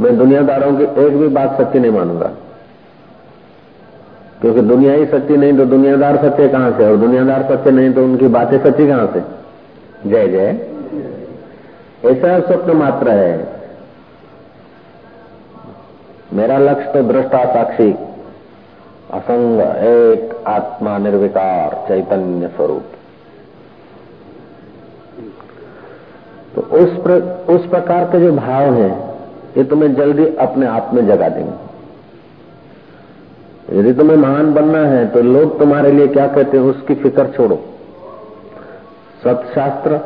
मैं दुनियादारों की एक भी बात सच्ची नहीं मानूँगा। क्योंकि दुनिया ही सच्ची नहीं तो दुनियादार सच्चे कहाँ से? और दुनियादार सच्चे नहीं तो उनकी बातें सच्ची कहाँ से? जय जय। ऐसा स्वप्न मात्र है। मेरा लक्ष्य तो दृष्टा साक्षी असंग एक आत्मा निर्विकार चैतन्य स्वरूप। तो उस प्र, उस प्रकार के जो भाव हैं ये तुम्हें जल्दी अपने आप में जगा देंगे। यदि तुम्हें महान बनना है तो लोग तुम्हारे लिए क्या कहते हैं, उसकी फ़िक्र छोड़ो। सत्शास्त्र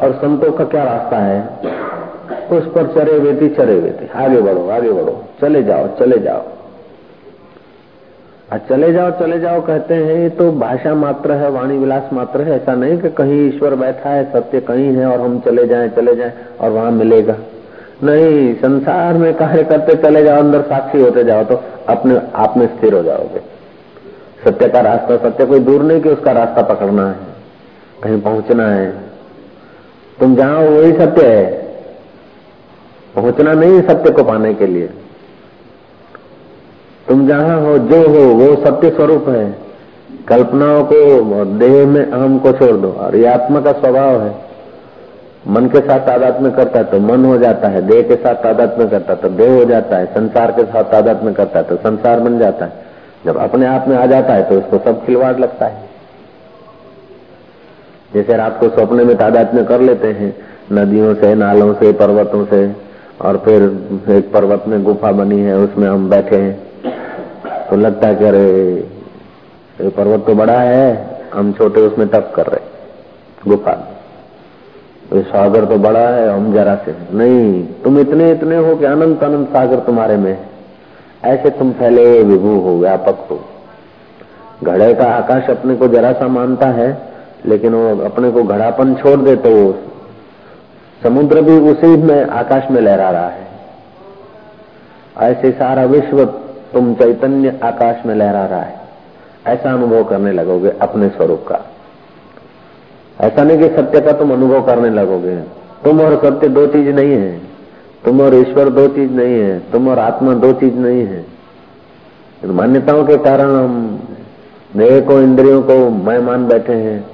और संतों का क्या रास्ता है? उस पर चरे वेती चरे वेती आगे बढ़ो आगे बढ़ो। चले जाओ चले जाओ। और चले जाओ चले जाओ कहते हैं, ये तो भाषा मात्र है, वाणी विलास मात्र है। ऐसा नहीं कि कहीं ईश्वर बैठा है, सत्य कहीं है और हम चले जाएँ चले जाएँ और वहाँ मिलेगा। नहीं, संसार में कार्य करते चले जाओ, अंदर साक्षी होते जाओ तो अपने आप में स्थिर हो जाओगे। सत्य का रास्ता, सत्य कोई दूर नहीं कि उसका रास्ता पकड़ना है, कहीं पहुँचना है। तुम जहाँ वही सत्य है। पहुँचना नहीं सत्य को पाने के लिए। तुम जहाँ हो, जो हो, वो सत्य स्वरूप है। कल्पनाओं को देह में अहम को छोड़ दो, और ये आत्मा का स्वभाव है। मन के साथ तादाद में करता है तो मन हो जाता है, देह के साथ तादाद में करता तो देह हो जाता है, संसार के साथ तादाद में करता है तो संसार बन जाता है। जब अपने आप में आ जाता है तो उसको सब खिलवाड़ लगता है। जैसे रात को सपने में तादाद में कर लेते हैं, नदियों से, नालों से, पर्वतों से, और फिर एक पर्वत में गुफा बनी है, उसमें हम बैठे हैं तो लगता है कि अरे, ये पर्वत तो बड़ा है, हम छोटे उसमें तप कर रहे गुफा में। ये सागर तो बड़ा है, हम जरा से। नहीं, तुम इतने इतने हो कि अनंत अनंत सागर तुम्हारे में ऐसे तुम फैले विभू हो, व्यापक हो। घड़े का आकाश अपने को जरा सा मानता है, लेकिन वो अपने को घड़ापन छोड़ दे तो समुद्र भी उसी में, आकाश में लहरा रहा है। ऐसे सारा विश्व तुम चैतन्य आकाश में लहरा रहा है। ऐसा अनुभव करने लगोगे अपने स्वरूप का। ऐसा नहीं कि सत्य का तुम अनुभव करने लगोगे। तुम और सत्य दो चीज़ नहीं है। तुम और ईश्वर दो चीज़ नहीं है। तुम और आत्मा दो चीज़ नहीं है। मान्यताओं के कारण हम देह को इंद्रियों को मैं मान बैठे हैं।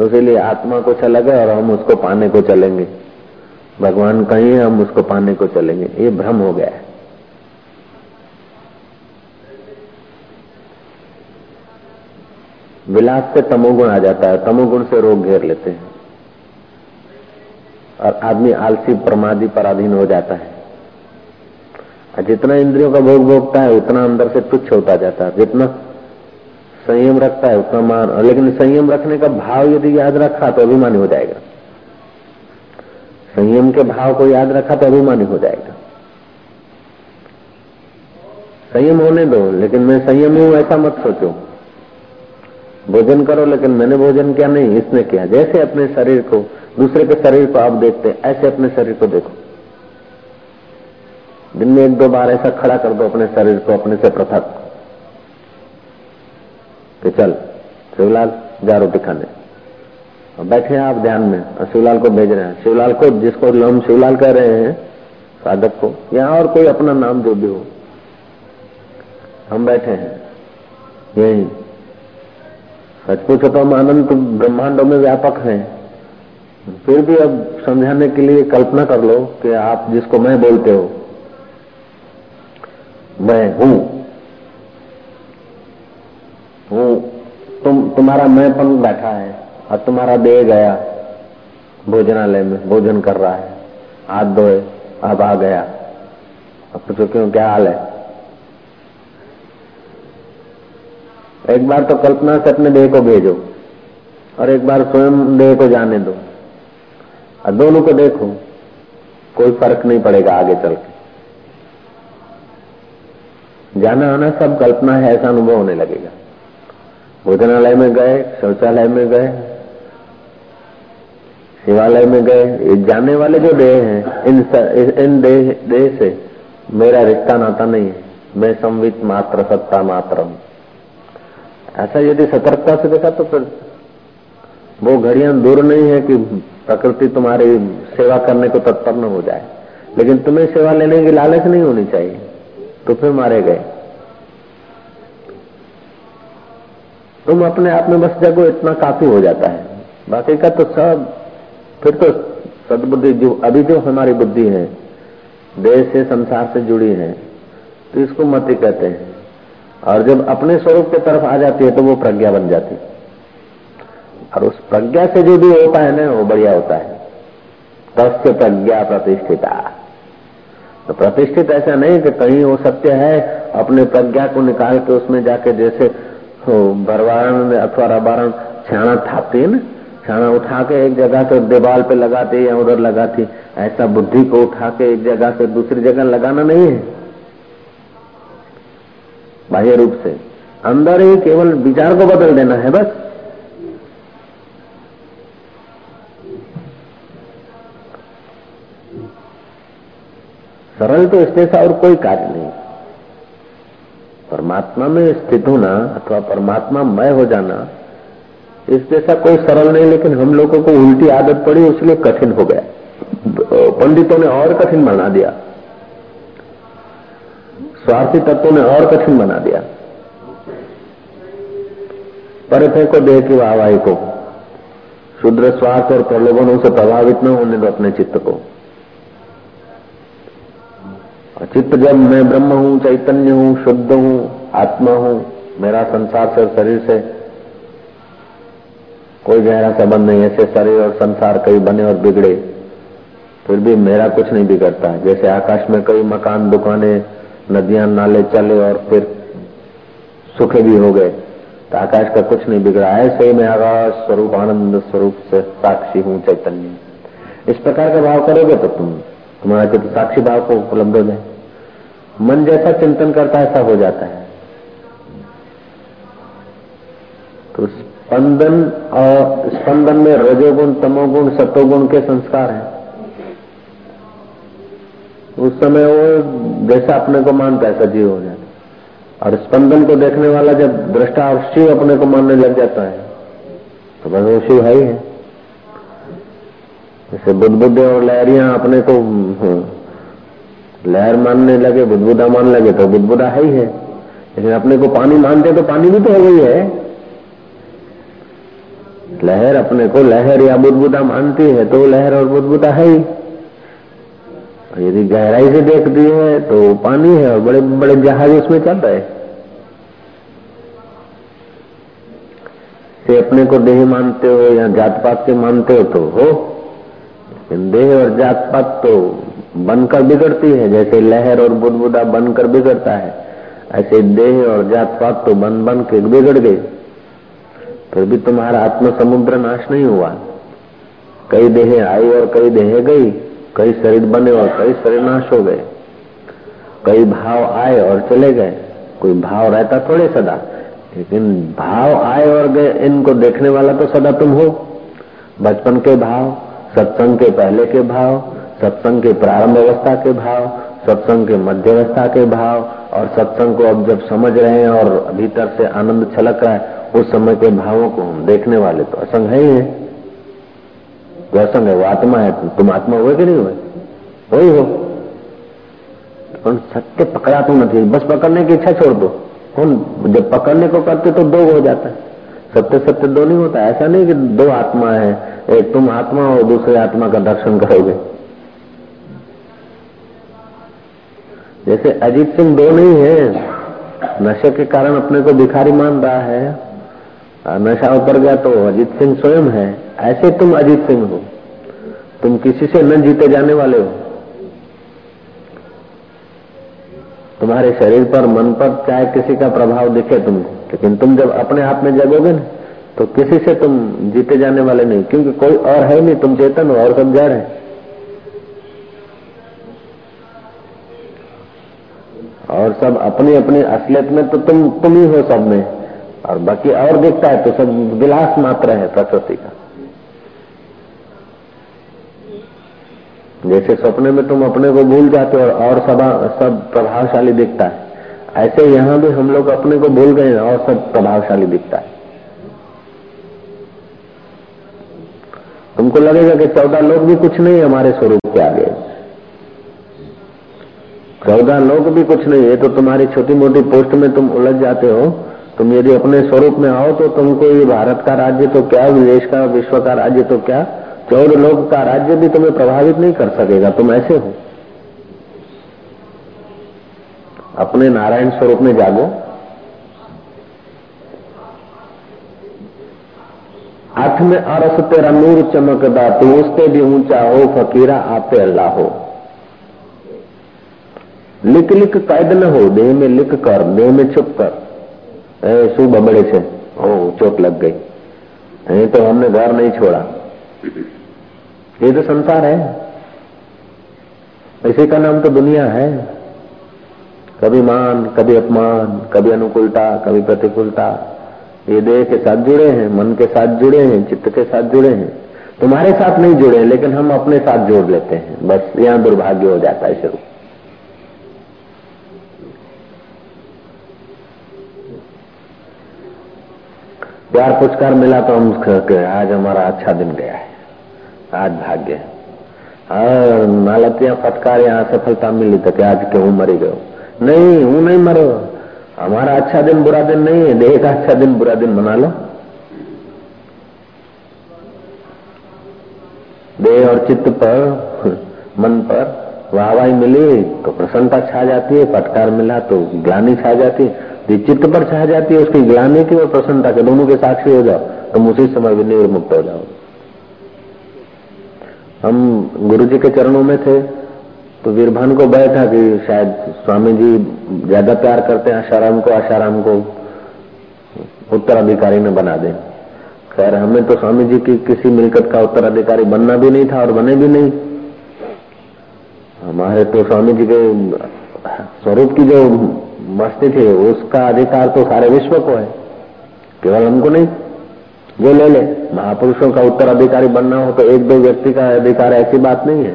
इसीलिए आत्मा कुछ अलग है और हम उसको पाने को चलेंगे। भगवान कहीं हम उसको पाने को चलेंगे। ये भ्रम हो गया है। विलास से तमोगुण आ जाता है तमोगुण से रोग घेर लेते हैं। और आदमी आलसी, प्रमादी, पराधीन हो जाता है। और जितना इंद्रियों का भोग भोगता है, उतना अंदर से तुच्छ होता जाता है। जितना संयम रखता है, उतना मान, लेकिन संयम रखने का भाव यदि याद रखा तो अभिमानी हो जाएगा। संयम के भाव को याद रखा तो अभिमानी हो जाएगा। संयम होने दो, लेकिन मैं संयम हूँ, ऐसा मत सोचो। भोजन करो, लेकिन मैंने भोजन किया नहीं, इसने किया। जैसे अपने शरीर को, दूसरे के शरीर को आप देखते ऐसे अपने शरीर को देखो। दिन में एक दो बार ऐसा खड़ा कर दो अपने शरीर को, अपने से पृथक कि। चल, शिवलाल, जा रोटी खाने। बैठे हैं आप ध्यान में, और शिवलाल को भेज रहे हैं। शिवलाल को, जिसको हम शिवलाल कह रहे हैं, साधक को, या और कोई अपना नाम जो भी हो। हम बैठे हैं, यही। सच तो हम अनंत ब्रह्मांडों में व्यापक हैं। फिर भी अब समझाने के लिए कल्पना कर लो कि आप जिसको मैं बोलते हो, मैं हूँ। हूँ। तुम, तुम्हारा मैंपन बैठा है और तुम्हारा दे गया। भोजनालय में भोजन कर रहा है। हाथ धोए, अब आ गया। अब पूछो क्यों, क्या हाल है? एक बार तो कल्पना से अपने देह को भेजो और एक बार स्वयं देह को जाने दो। और दोनों को देखो कोई फ़र्क नहीं पड़ेगा आगे चल के। जाना आना सब कल्पना है ऐसा अनुभव होने लगेगा। भोजनालय में गए शौचालय में गए शिवालय में गए जाने वाले जो देह हैं इन स, इन देह देह से मेरा रिश्ता नाता नहीं है। मैं संवित मात्र सत्ता मात्र हूँ ऐसा यदि सतर्कता से देखा तो फिर वो घड़ियाँ दूर नहीं है कि प्रकृति तुम्हारी सेवा करने को तत्पर न हो जाए। लेकिन तुम्हें सेवा लेने की लालच नहीं होनी चाहिए तो फिर मारे गए। तुम अपने आप में बस जगो, इतना काफ़ी हो जाता है। बाकी का तो सब, फिर तो सदबुद्धि जो, अभी जो हमारी बुद्धि है देश से संसार से जुड़ी है तो इसको मति कहते हैं। और जब अपने स्वरूप के तरफ़ आ जाती है तो वो प्रज्ञा बन जाती है। और उस प्रज्ञा से जो भी होता है ना, वो बढ़िया होता है। तस्य प्रज्ञा प्रतिष्ठिता। तो प्रतिष्ठित ऐसा नहीं कि कहीं वो सत्य है, अपने प्रज्ञा को निकाल के उसमें जाके जैसे बरवारण अथवा रबारण छाना थापती है ना, छाना उठा के एक जगह से दीवार पे लगाती या उधर लगाती ऐसा बुद्धि को उठा के एक जगह से दूसरी जगह लगाना नहीं है। बाह्य रूप से। अंदर ही केवल विचार को बदल देना है, बस। सरल तो इससे और कोई कार्य नहीं। परमात्मा में स्थित होना अथवा परमात्मा मय हो जाना इस जैसा कोई सरल नहीं, लेकिन हम लोगों को उल्टी आदत पड़ी इसलिए कठिन हो गया। पंडितों ने और कठिन बना दिया। स्वार्थी तत्वों ने और कठिन बना दिया। पर को देह की वाहवाही को, शुद्र स्वार्थ और प्रलोभनों से प्रभावित न होने दो अपने चित्त को। चित्त जब मैं ब्रह्म हूँ, चैतन्य हूँ, शुद्ध हूँ, आत्मा हूँ, मेरा संसार से और शरीर से कोई गहरा संबंध नहीं ऐसे शरीर और संसार कई बने और बिगड़े, फिर भी मेरा कुछ नहीं बिगड़ता। जैसे आकाश में कई मकान, दुकानें नदियाँ, नाले चले और फिर सुखे भी हो गए। तो आकाश का कुछ नहीं बिगड़ा। ऐसे मैं आकाश स्वरूप, आनंद स्वरूप से साक्षी हूँ, चैतन्य। इस प्रकार का भाव करोगे तो तुम, तुम्हारा चित्त साक्षी भाव को उपलब्ध हो जाए मन जैसा चिंतन करता है, ऐसा हो जाता है। तो स्पंदन और स्पंदन में रजोगुण, तमोगुण सतोगुण के संस्कार हैं। उस समय वो जैसा अपने को मानता है सजीव हो जाता और स्पंदन को देखने वाला जब दृष्टा और शिव अपने को मानने लग जाता है तो बस वो शिव है ही है। जैसे बुद्ध और लहरिया अपने को हाँ, लहर मानने लगे बुदबुदा मान लगे तो बुदबुदा है ही है। लेकिन अपने को पानी मानते तो पानी भी तो हो गई है। लहर अपने को लहर या बुदबुदा मानती है तो लहर और बुदबुदा है ही। यदि गहराई से देख देखती है तो पानी है और बड़े बड़े जहाज़ उसमें चल रहे से अपने को देह मानते हो या जात पात के मानते हो तो हो। लेकिन देह और जात पात तो बनकर बिगड़ती है, जैसे लहर और बुदबुदा बनकर बिगड़ता है। ऐसे देह और जात पात तो बन बन के बिगड़ गए। फिर भी तुम्हारा आत्म समुद्र नाश नहीं हुआ। कई देह आई और कई देह गई। कई शरीर बने और कई शरीर नाश हो गए। कई भाव आए और चले गए। कोई भाव रहता थोड़े सदा, लेकिन भाव आए और गए, इनको देखने वाला तो सदा तुम हो। बचपन के भाव, सत्संग के पहले के भाव, सत्संग के प्रारंभ अवस्था के भाव, सत्संग के मध्य अवस्था के भाव, और सत्संग को अब जब समझ रहे हैं और भीतर से आनंद छलक रहा है, उस समय के भावों को हम देखने वाले तो असंग है ही है। जो असंग है वो आत्मा है, तुम आत्मा हुए कि नहीं हुए वही हो। पर सत्य पकड़ा तो नहीं बस पकड़ने की इच्छा छोड़ दो। कौन? जब पकड़ने को करते तो दो हो जाता है। सत्य सत्य दो नहीं होता। ऐसा नहीं कि दो आत्मा है। एक तुम आत्मा हो, दूसरे आत्मा का दर्शन करोगे। जैसे अजीत सिंह दो नहीं है। नशे के कारण अपने को भिखारी मान रहा है। नशा उतर गया तो अजीत सिंह स्वयं है। ऐसे तुम अजीत सिंह हो। तुम किसी से न जीते जाने वाले हो। तुम्हारे शरीर पर, मन पर चाहे किसी का प्रभाव दिखे तुमको, लेकिन तुम जब अपने आप में जगोगे ना तो किसी से तुम जीते जाने वाले नहीं, क्योंकि कोई और है नहीं, तुम चेतन हो, और सब जड़ है। और सब अपनी अपनी असलियत में तो तुम तुम ही हो सब में, और बाकी और दिखता है तो सब विलास मात्र है प्रकृति का। जैसे सपने में तुम अपने को भूल जाते हो और सब सब प्रभावशाली दिखता है। ऐसे यहाँ भी हम लोग अपने को भूल गए और सब प्रभावशाली दिखता है। तुमको लगेगा कि चौदह लोग भी कुछ नहीं हमारे स्वरूप के आगे। चौदह लोग भी कुछ नहीं है तो तुम्हारी छोटी मोटी पोस्ट में तुम उलझ जाते हो। तुम यदि अपने स्वरूप में आओ तो तुमको ये भारत का राज्य तो क्या, विदेश का, विश्व का राज्य तो क्या चौदह लोग का राज्य भी तुम्हें प्रभावित नहीं कर सकेगा, तुम ऐसे हो। अपने नारायण स्वरूप में जागो। हाथ में अरस तेरा नूर चमकदा, तू उससे भी ऊँचा हो, फकीरा आपे अल्लाह हो। लिख लिख कैद न हो, देह में लिख कर, देह में छुप कर। ए बबड़े से। ओ, चोट लग गई। नहीं तो हमने घर नहीं छोड़ा। ये तो संसार है, इसी का नाम तो दुनिया है। कभी मान, कभी अपमान, कभी अनुकूलता, कभी प्रतिकूलता। ये देह के साथ जुड़े हैं, मन के साथ जुड़े हैं, चित्त के साथ जुड़े हैं। तुम्हारे साथ नहीं जुड़े लेकिन हम अपने साथ जोड़ लेते हैं। बस यहाँ दुर्भाग्य हो जाता है शुरू। प्यार पुरस्कार मिला तो हम आज हमारा अच्छा दिन गया है। आज भाग्य और नालतिया फटकार यहाँ सफलता मिली तो आज क्यों मरी गयो नहीं, हूँ नहीं मरो। हमारा अच्छा दिन बुरा दिन नहीं है। देह का अच्छा दिन बुरा दिन मना लो। देह और चित्त पर, मन पर वाहवाही मिली तो प्रसन्नता छा जाती है, फटकार मिला तो ग्लानी छा जाती है। जो चित्त पर छा जाती है, उसकी ग्लानी की और प्रसन्नता के दोनों के साक्षी हो जाओ, तुम उसी समय विनिर् मुक्त हो जाओ। हम गुरु जी के चरणों में थे तो वीरभान को भय था कि शायद स्वामी जी ज़्यादा प्यार करते हैं आशाराम को आशाराम को उत्तराधिकारी ने बना दे। खैर, हमें तो स्वामी जी की किसी मिलकत का उत्तराधिकारी बनना भी नहीं था और बने भी नहीं। हमारे तो स्वामी जी के स्वरूप की जो मस्ती थी, उसका अधिकार तो सारे विश्व को है, केवल हमको नहीं। जो ले ले। महापुरुषों का उत्तराधिकारी बनना हो तो एक दो व्यक्ति का अधिकार ऐसी बात नहीं है।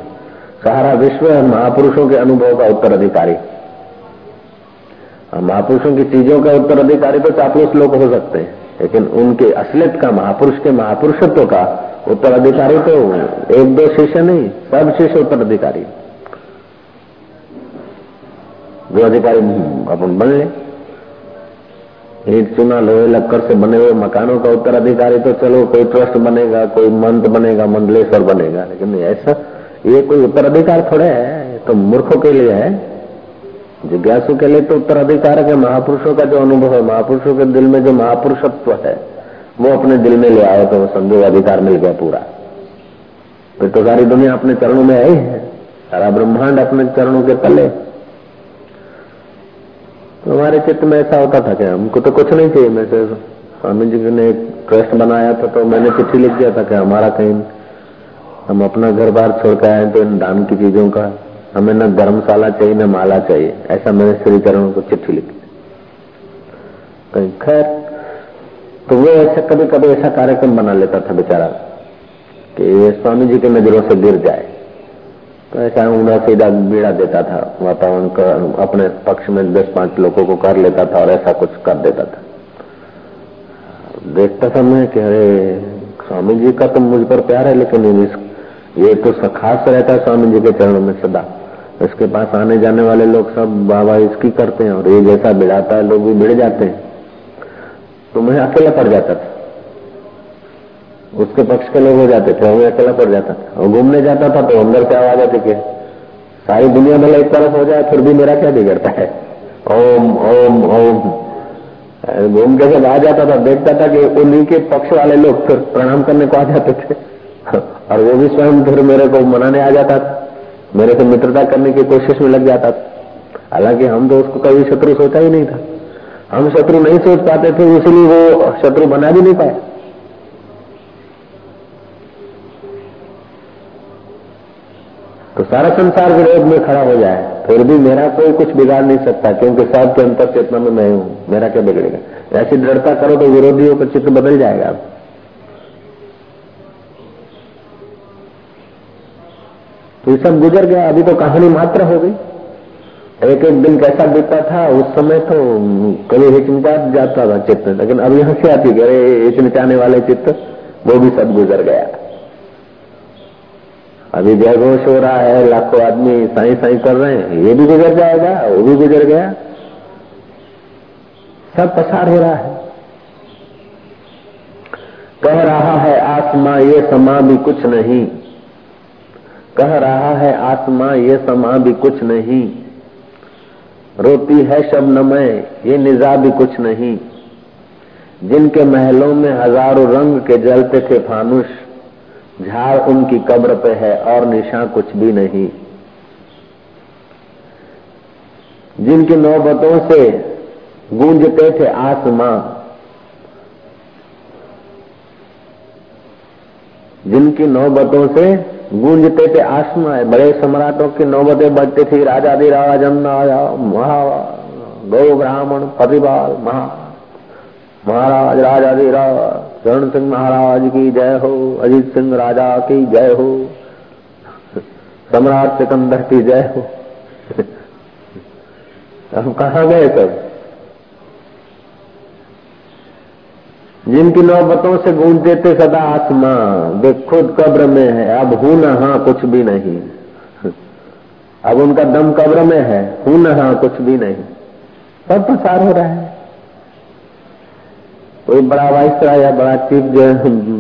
सारा विश्व है महापुरुषों के अनुभव का उत्तराधिकारी। महापुरुषों की चीज़ों का उत्तराधिकारी तो चापलूस लोग हो सकते हैं, लेकिन उनके असलियत का महापुरुष के महापुरुषत्व का उत्तराधिकारी तो एक दो शिष्य नहीं, सब शिष्य उत्तराधिकारी। जो अधिकारी अपन बन ले। ईट चुना, लोहे लक्कर से बने हुए मकानों का उत्तराधिकारी तो चलो, कोई ट्रस्ट बनेगा, कोई मंत्र बनेगा, मंडलेश्वर बनेगा, लेकिन ऐसा ये कोई उत्तराधिकार थोड़े है तो मूर्खों के लिए है। जिज्ञासु के लिए तो उत्तराधिकार के महापुरुषों का जो अनुभव है, महापुरुषों के दिल में जो महापुरुषत्व है, वो अपने दिल में ले आए तो समझो अधिकार मिल गया पूरा। फिर तो सारी दुनिया अपने चरणों में आई है, सारा ब्रह्मांड अपने चरणों के तले। हमारे चित्त में ऐसा होता था कि हमको तो कुछ नहीं चाहिए, मैं स्वामी जी ने एक ट्रस्ट बनाया था तो मैंने चिट्ठी लिख दिया था कि हमारा कहीं हम अपना घर बार छोड़ के आए तो इन दान की चीज़ों का, हमें न धर्मशाला चाहिए, न माला चाहिए। ऐसा मैंने श्री चरणों को चिट्ठी लिखी कहीं खैर तो वो ऐसा कभी कभी ऐसा कार्यक्रम बना लेता था बेचारा कि स्वामी जी के नज़रों से गिर जाए। तो ऐसा ऊना सीधा बीड़ा देता था। वातावरण का अपने पक्ष में दस पाँच लोगों को कर लेता था और ऐसा कुछ कर देता था। देखता था मैं कि अरे स्वामी जी का तो मुझ पर प्यार है, लेकिन ये तो खास रहता है स्वामी जी के चरणों में सदा। इसके पास आने जाने वाले लोग सब बाबा इसकी करते हैं और ये जैसा बिड़ाता है, लोग भी बिड़ जाते हैं। तो मैं अकेला पड़ जाता था। उसके पक्ष के लोग हो जाते थे हमें अकेला पड़ जाता था। और घूमने जाता था तो अंदर क्या आवाज़ आती कि सारी दुनिया भले एक तरफ़ हो जाए, फिर भी मेरा क्या बिगड़ता है? ओम ओम ओम। घूम के जब आ जाता था, देखता था कि उन्हीं के पक्ष वाले लोग फिर प्रणाम करने को आ जाते थे। और वो भी स्वयं फिर मेरे को मनाने आ जाता था। मेरे से मित्रता करने की कोशिश में लग जाता था। हालाँकि हम तो उसको कभी शत्रु सोचा ही नहीं था। हम शत्रु नहीं सोच पाते थे, इसलिए वो शत्रु बना भी नहीं पाया। तो सारा संसार विरोध में खड़ा हो जाए, फिर भी मेरा कोई कुछ बिगाड़ नहीं सकता, क्योंकि सबके अंतर चेतना में मैं हूँ, मेरा क्या बिगड़ेगा? ऐसी दृढ़ता करो तो विरोधियों का चित्र बदल जाएगा। तो ये सब गुजर गया, अभी तो कहानी मात्र हो गई। एक एक दिन कैसा बीतता था, उस समय तो कभी हिचमिचा जाता था चित्त लेकिन अब यहाँ से आती अरे हिचमिचाने वाले चित्त वो भी सब गुजर गया। अभी जयघोष हो रहा है, लाखों आदमी साई साई कर रहे हैं, ये भी गुजर जाएगा, वो भी गुजर गया। सब पसार हो रहा है। कह रहा है आसमां ये समा भी कुछ नहीं। कह रहा है आसमां ये समा भी कुछ नहीं। रोती है शबनमय ये निजा भी कुछ नहीं। जिनके महलों में हज़ारों रंग के जलते थे फानुष झाड़ उनकी कब्र पे है और निशा कुछ भी नहीं। जिनकी नौबतों से गूंजते थे आसमां, जिनकी नौबतों से गूंजते थे आसमां, बड़े सम्राटों की नौबतें बढ़ती थी, राजा राज आया महा, गौ ब्राह्मण परिवार महा, महाराज, राजा राज चरण सिंह महाराज की जय हो, अजीत सिंह राजा की जय हो, सम्राट सिकंदर की जय हो। हम कहा गए सब जिनकी नौबतों से गूंज देते सदा आत्मा वे खुद कब्र में है, अब हूँ न हाँ कुछ भी नहीं। अब उनका दम कब्र में है, हूँ न हाँ कुछ भी नहीं। सब प्रसार हो रहा है। कोई बड़ा वाइसराय या बड़ा चीफ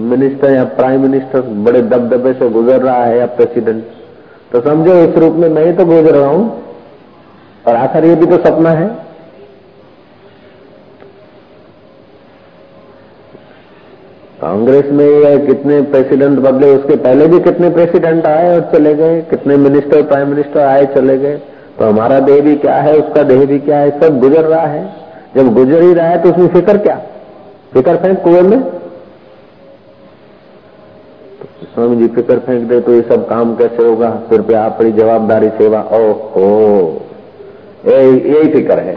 मिनिस्टर या प्राइम मिनिस्टर बड़े दबदबे से गुजर रहा है या प्रेसिडेंट तो समझो, इस रूप में मैं ही तो गुजर रहा हूँ। और आखिर ये भी तो सपना है। कांग्रेस में कितने प्रेसिडेंट बदले, उसके पहले भी कितने प्रेसिडेंट आए और चले गए, कितने मिनिस्टर प्राइम मिनिस्टर आए, चले गए। तो हमारा देह भी क्या है, उसका देह भी क्या है, सब गुजर रहा है। जब गुजर ही रहा है तो उसमें फ़िक्र क्या? फ़िक्र फेंक कुएँ में? तो स्वामी जी फ़िक्र फेंक दे तो ये सब काम कैसे होगा? फिर पे आप बड़ी जवाबदारी सेवा, ओहो। यही फ़िक्र है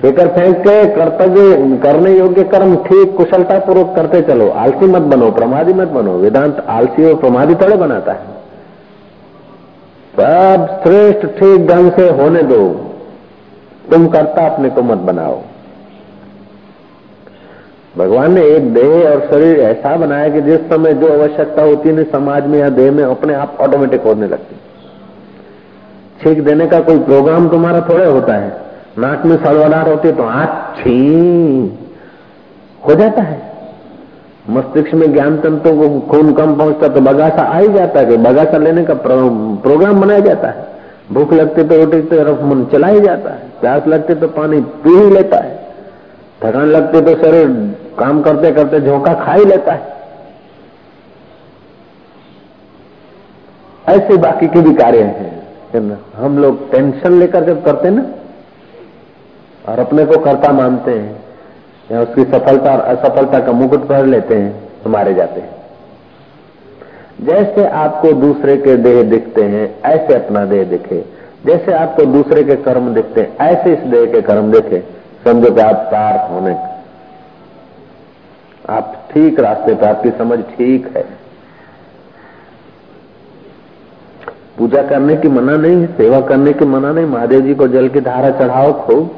फ़िक्र फेंक के कर्तव्य, करने योग्य कर्म ठीक कुशलता पूर्वक करते चलो। आलसी मत बनो, प्रमादी मत बनो। वेदांत आलसी और प्रमादी थोड़े बनाता है। सब श्रेष्ठ ठीक ढंग से होने दो। तुम करता अपने को मत बनाओ। भगवान ने एक देह और शरीर ऐसा बनाया कि जिस समय जो आवश्यकता होती है समाज में या देह में अपने आप ऑटोमेटिक होने लगती छीक देने का कोई प्रोग्राम तुम्हारा थोड़े होता है। नाक में सड़वड़ाहट होती तो आठ छी हो जाता है। मस्तिष्क में ज्ञान तंत्रों को खून कम पहुँचता तो बगासा आ ही जाता है बगासा लेने का प्रोग्राम बनाया जाता है। भूख लगती तो रोटी तरफ़ मन चला ही जाता है। प्यास लगती तो पानी पी ही लेता है। थकान लगती तो शरीर काम करते करते झोंका खा ही लेता है। ऐसे बाकी के भी कार्य हैं हम लोग टेंशन लेकर जब करते ना, और अपने को कर्ता मानते हैं, या उसकी सफलता और असफलता का मुकुट पहन लेते हैं तो मारे जाते हैं। जैसे आपको दूसरे के देह दिखते हैं, ऐसे अपना देह दिखे। जैसे आपको दूसरे के कर्म दिखते हैं, ऐसे इस देह के कर्म देखे। समझो कि आप पार होने आप ठीक रास्ते पर आपकी समझ ठीक है। पूजा करने की मना नहीं है, सेवा करने की मना नहीं, महादेव जी को जल की धारा चढ़ाओ, खूब।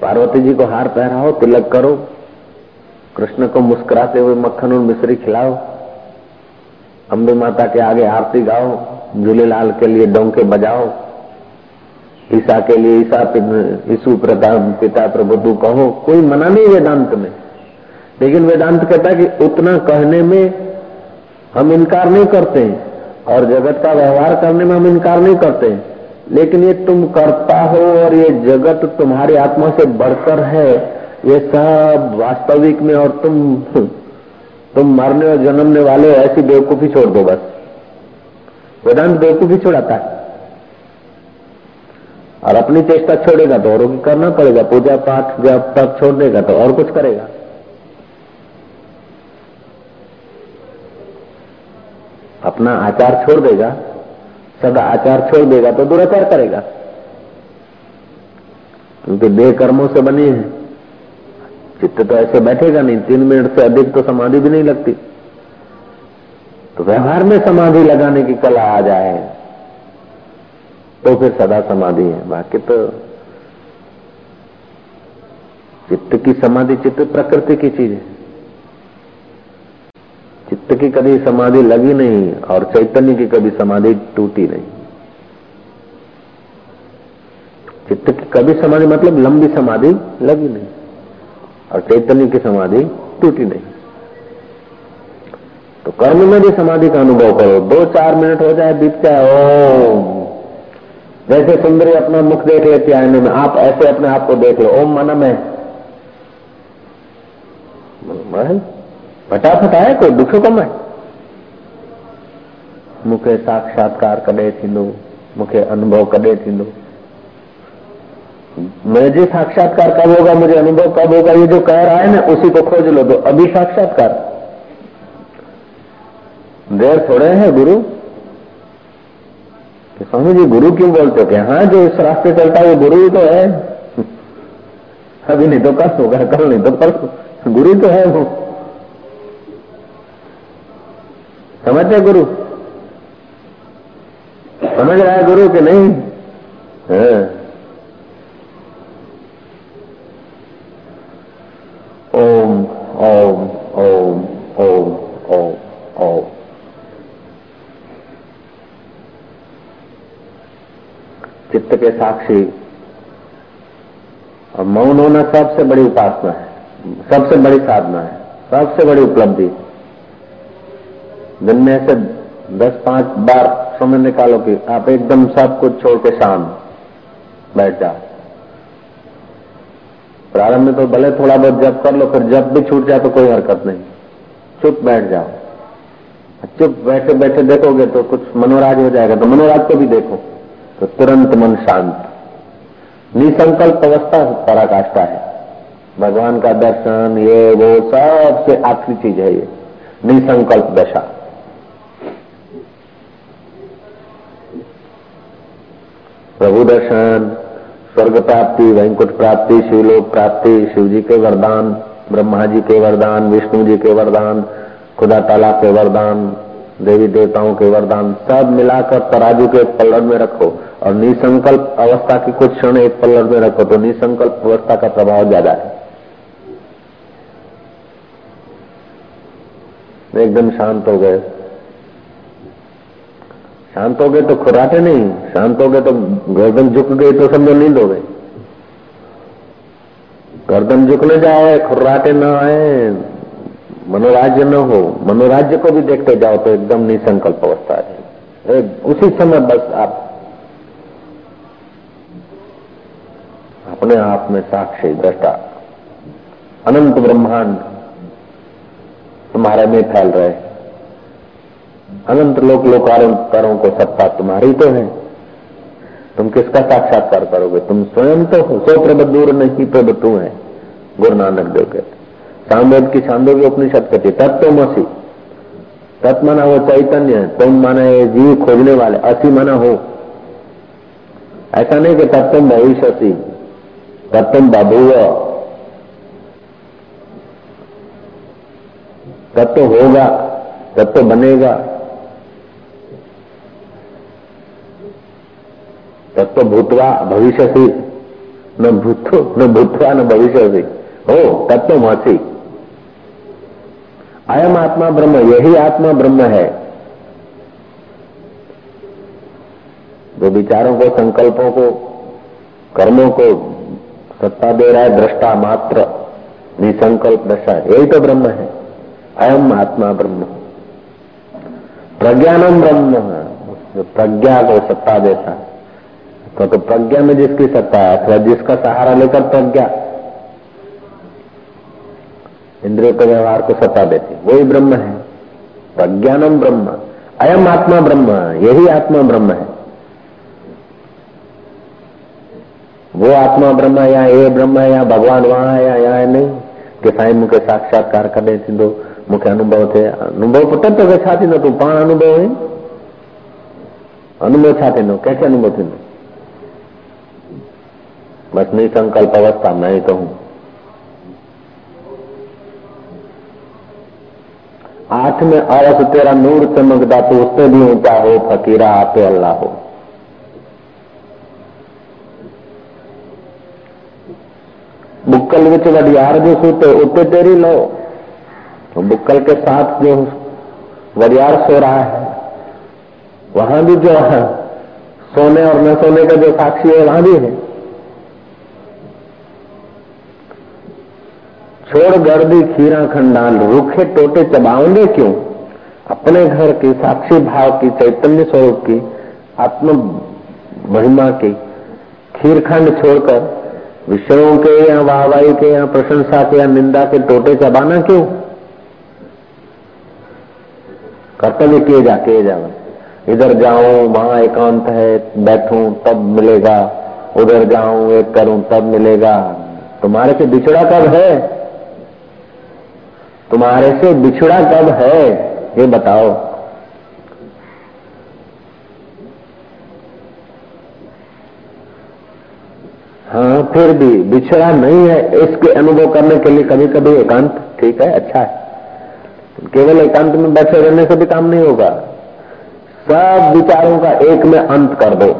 पार्वती जी को हार पहराओ, तिलक करो। कृष्ण को मुस्कुराते हुए मक्खन और मिश्री खिलाओ। अम्बे माता के आगे आरती गाओ झूलेलाल के लिए डोंके बजाओ। ईसा के लिए ईसा ईसु पिता प्रभु कहो, कोई मना नहीं वेदांत में। लेकिन वेदांत कहता है कि उतना कहने में हम इनकार नहीं करते और जगत का व्यवहार करने में हम इनकार नहीं करते हैं। लेकिन ये तुम करता हो और ये जगत तुम्हारी आत्मा से बढ़कर है, ये सब वास्तविक में और तुम तुम मरने और जन्मने वाले ऐसी बेवकूफ़ी छोड़ दो बस। वेदांत बेवकूफ़ी छोड़ाता है। और अपनी चेष्टा छोड़ेगा तो औरों की करना पड़ेगा पूजा पाठ जब तक छोड़ देगा तो और कुछ करेगा। अपना आचार छोड़ देगा, सदा आचार छोड़ देगा तो दुराचार करेगा। क्योंकि देह कर्मों से बनी है। चित्त तो ऐसे बैठेगा नहीं, तीन मिनट से अधिक तो समाधि भी नहीं लगती। तो व्यवहार में समाधि लगाने की कला आ जाए। तो फिर सदा समाधि है। बाकी तो चित्त की समाधि चित्त प्रकृति की चीज़ है। चित्त की कभी समाधि लगी नहीं और चैतन्य की कभी समाधि टूटी नहीं। चित्त की कभी समाधि मतलब लंबी समाधि लगी नहीं और चैतन्य की समाधि टूटी नहीं। तो कर्म में भी समाधि का अनुभव करो। दो चार मिनट हो जाए बीत जाए ओम। जैसे सुंदरी अपना मुख देख लेती है आईने में। आप ऐसे अपने आप को देख लो। ओम मन में फटाफट आए कोई, दुख कम है। मूंखे साक्षात्कार कॾहिं थींदो? मूंखे अनुभव कॾहिं थींदो? मुझे साक्षात्कार कब होगा, मुझे अनुभव कब होगा, ये जो कह रहा है ना, उसी को खोज लो। तो अभी साक्षात्कार। देर थोड़े हैं, गुरु। कि स्वामी जी, गुरु क्यों बोलते हो? हाँ जो इस रास्ते चलता है, वो गुरु ही तो है। अभी नहीं तो कल होगा, कल नहीं तो परसों। गुरु तो है वो। समझते गुरु? समझ रहा है गुरु कि नहीं? हाँ। ओम ओम ओम ओम ओम ओम। चित्त के साक्षी। और मौन होना सबसे बड़ी उपासना है। सबसे बड़ी साधना है। सबसे बड़ी उपलब्धि। दिन में ऐसे दस पाँच बार समय निकालो कि आप एकदम सब कुछ छोड़ के शाम बैठ जाओ। प्रारंभ में तो भले थोड़ा बहुत जब कर लो फिर जब भी छूट जाए तो कोई हरकत नहीं। चुप बैठ जाओ। चुप बैठे बैठे देखोगे तो कुछ मनोराज हो जाएगा। तो मनोराज को भी देखो। तो तुरंत मन शांत। निसंकल्प अवस्था पराकाष्ठा है। भगवान का दर्शन, ये, वो सबसे आखिरी चीज़ है ये। निसंकल्प दशा। प्रभु दर्शन, स्वर्ग प्राप्ति, वैंकुट प्राप्ति, शिवलोक प्राप्ति शिव जी के वरदान, ब्रह्मा जी के वरदान, विष्णु जी के वरदान, खुदा ताला के वरदान देवी देवताओं के वरदान सब मिलाकर तराजू के एक पल्लड़ में रखो और निसंकल्प अवस्था की कुछ क्षण एक पल्लड़ में रखो तो निसंकल्प अवस्था का प्रभाव ज़्यादा है। एकदम शांत हो गए। शांत हो गए तो खुराटे नहीं, शांत हो गए तो गर्दन झुक गई तो समझो नींद हो गई। गर्दन झुकने जाए खुर्राटे ना आए मनोराज्य न हो, मनोराज्य को भी देखते जाओ तो एकदम निसंकल्प अवस्था है। उसी समय बस आप, अपने आप में साक्षी, दृष्टा, अनंत ब्रह्मांड तुम्हारे में फैल रहे। अनंत लोक लोकारों को सत्ता तुम्हारी तो है। तुम किसका साक्षात्कार करोगे? तुम स्वयं तो हो सो प्रभ दूर नहीं, प्रभ तू है, गुरु नानक देव कहते सामवेद की छांदोगी उपनिषद कहती तत्व मसी तत्व माना वो चैतन्य तुम माना ये जीव खोजने वाले, असी माना हो। ऐसा नहीं कि तत्व भविष्य तत्व बभुव। तत्व होगा तत्व बनेगा। तत्व भूतवा भविष्य न भूतो, न भूतवा न भविष्य हो तत्व मसी अयम आत्मा ब्रह्म यही आत्मा ब्रह्म है। जो विचारों को संकल्पों को कर्मों को सत्ता दे रहा है दृष्टा मात्र निसंकल्प दशा यही तो ब्रह्म है। अयम आत्मा ब्रह्म। प्रज्ञानम ब्रह्म। जो प्रज्ञा को सत्ता देता है। तो, तो प्रज्ञा में जिसकी सत्ता है अथवा जिसका सहारा लेकर प्रज्ञा इंद्रियों के व्यवहार को सत्ता देती वही ब्रह्म है। प्रज्ञानम ब्रह्म। अयम आत्मा ब्रह्म। यही आत्मा ब्रह्म है। वो आत्मा ब्रह्म या ये ब्रह्म या भगवान वहाँ या यहाँ नहीं। कि साईं मूंखे साक्षात्कार कॾहिं थींदो मूंखे अनुभव अनुभव पुट तोखे छा थींदो तूं पाण अनुभव आहीं अनुभव छा थींदो कंहिंखे अनुभव थींदो बसि निसंकल्प अवस्था, मैं ही कहूँ। आठ में अरस तेरा नूर चमकदा तो उससे भी ऊँचा हो, फकीरा, आपे अल्लाह हो। बुक्कल विच वडियार जो सूते, उते तेरी लो। तो बुक्कल के साथ जो वडियार सो रहा है, वहाँ भी जो है, सोने और न सोने का जो साक्षी है, वहाँ भी है। छोड़ गर्दी खीरा खंडाल, रूखे टोटे चबाओगे क्यों? अपने घर की साक्षी भाव की, चैतन्य स्वरूप की, आत्म महिमा की खीर खंड छोड़कर, विषयों के या वाहवाही के या प्रशंसा के या निंदा के टोटे चबाना क्यों? कर्तव्य किए जा, किए इधर जाऊँ, वहाँ एकांत है, बैठूं, तब मिलेगा। उधर जाऊँ, एक करूँ, तब मिलेगा। तुम्हारे से बिछड़ा कब है? तुम्हारे से बिछड़ा कब है? ये बताओ। हाँ फिर भी बिछड़ा नहीं है। इसके अनुभव करने के लिए कभी कभी एकांत, ठीक है? अच्छा है। केवल एकांत में बैठे रहने से भी काम नहीं होगा। सब विचारों का एक में अंत कर दो।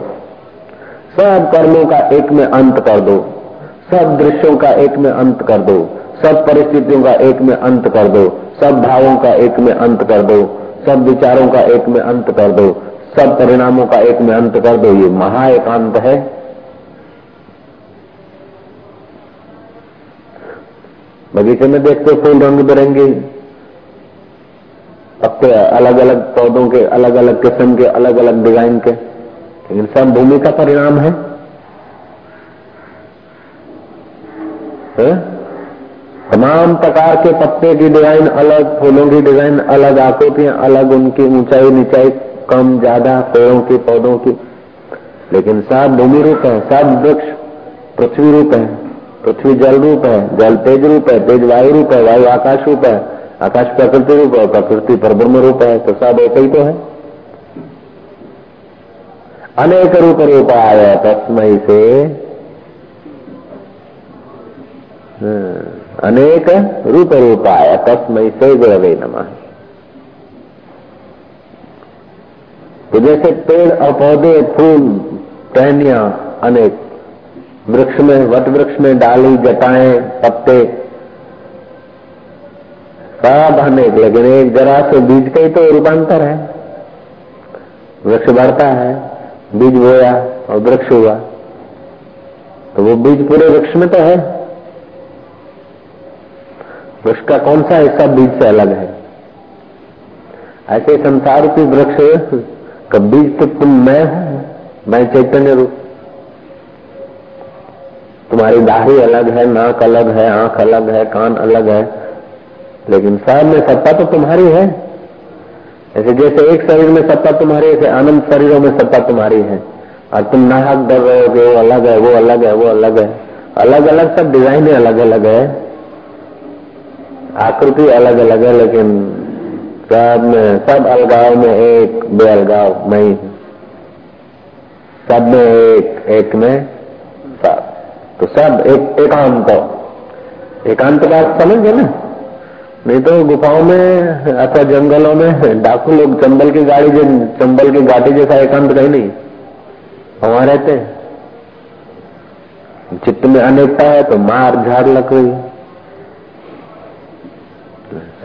सब कर्मों का एक में अंत कर दो। सब दृश्यों का एक में अंत कर दो। सब परिस्थितियों का एक में अंत कर दो सब भावों का एक में अंत कर दो सब विचारों का एक में अंत कर दो सब परिणामों का एक में अंत कर दो ये महा एकांत है बगीचे में देखते फूल रंग बिरंगे पत्ते अलग अलग पौधों के अलग अलग किस्म के अलग अलग डिज़ाइन के लेकिन सब भूमि का परिणाम है, है? तमाम प्रकार के पत्ते की डिज़ाइन अलग फूलों की डिज़ाइन अलग आकृतियाँ अलग उनकी ऊंचाई नीचाई कम ज़्यादा पेड़ों की पौधों की। लेकिन सब भूमि रूप है सब वृक्ष पृथ्वी रूप है पृथ्वी जल रूप है जल तेज रूप है तेज वायु रूप है वायु आकाश रूप है आकाश प्रकृति रूप है प्रकृति पर ब्रह्म रूप है तो सब एक ही तो है। अनेक रूप रूप आया तस्मय से। हाँ, अनेक रूप रूप आया तस्मय से गुरवे नमः। तो जैसे पेड़ और पौधे, फूल, टहनिया अनेक वृक्ष में, वट वृक्ष में डाली, जटाएँ, पत्ते, सब अनेक, लेकिन एक जरा से बीज का ही तो रूपांतर है। वृक्ष बढ़ता है, बीज बोया और वृक्ष हुआ। तो वो बीज पूरे वृक्ष में तो है। वृक्ष का कौन सा हिस्सा बीज से अलग है? ऐसे संसार की वृक्ष, का बीज तो तुम मैं हूँ, मैं चैतन्य रूप। तुम्हारी दाढ़ी अलग है, नाक अलग है, आँख अलग है, कान अलग है, लेकिन सब में सत्ता तो तुम्हारी है। ऐसे जैसे एक शरीर में सत्ता तुम्हारी है आनंद शरीरों में सत्ता तुम्हारी है। और तुम नाहक डर रहे हो वो अलग है, वो अलग है, वो अलग है। अलग अलग सब डिज़ाइन अलग अलग है। आकृति अलग अलग है, लेकिन सब में, सब अलगाव में एक बेअलगाव नहीं सब में एक एक में सब तो सब एक, एकांत। एकांत का समझ ना? नहीं तो गुफाओं में, अथवा जंगलों में, डाकू लोग चंबल की गाड़ी चंबल की घाटी जैसा एकांत कहीं नहीं। वहाँ रहते चित्त में अनेकता है तो मार झाड़ लग रही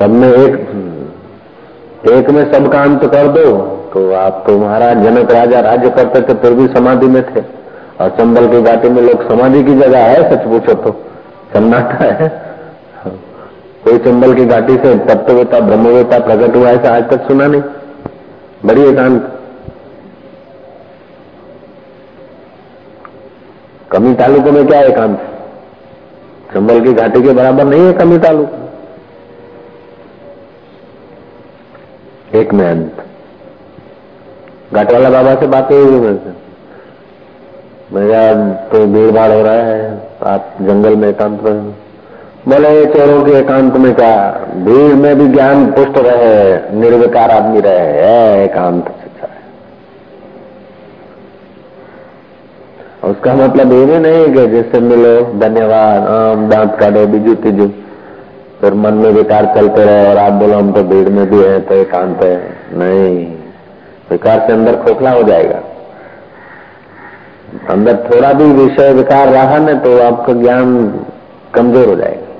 सब में एक। एक में सबका अंत कर दो। तो आप तुम्हारा जनक राजा राज्य करते थे, फिर भी समाधि में थे। और चंबल की घाटी में लोग समाधि की जगह है, सच पूछो तो। सन्नाटा है। कोई चंबल की घाटी से तत्ववेता, ब्रह्मवेता प्रकट हुआ ऐसा आज तक सुना नहीं। बड़ी एकांत। कमी तालुकों में क्या एकांत? चंबल की घाटी के बराबर नहीं है कमी तालुक। एक में अंत घाट वाला बाबा से बातें हुई मेरे से। भैया तो भीड़ भाड़ हो रहा है। आप जंगल में एकांत में बोले चोरों के एकांत में क्या, भीड़ में भी ज्ञान पुष्ट रहे, निर्विकार आदमी रहे है। एकांत उसका मतलब ये नहीं कि जिससे मिलो, धन्यवाद, आम, दांत काटो बीजू तीजू फिर मन में विकार चलते रहे और आप बोलो, हम तो भीड़ में भी है तो एकांत है। नहीं। विकार से अंदर खोखला हो जाएगा। अंदर थोड़ा भी विषय, विकार रहा ना तो आपका ज्ञान कमज़ोर हो जाएगा।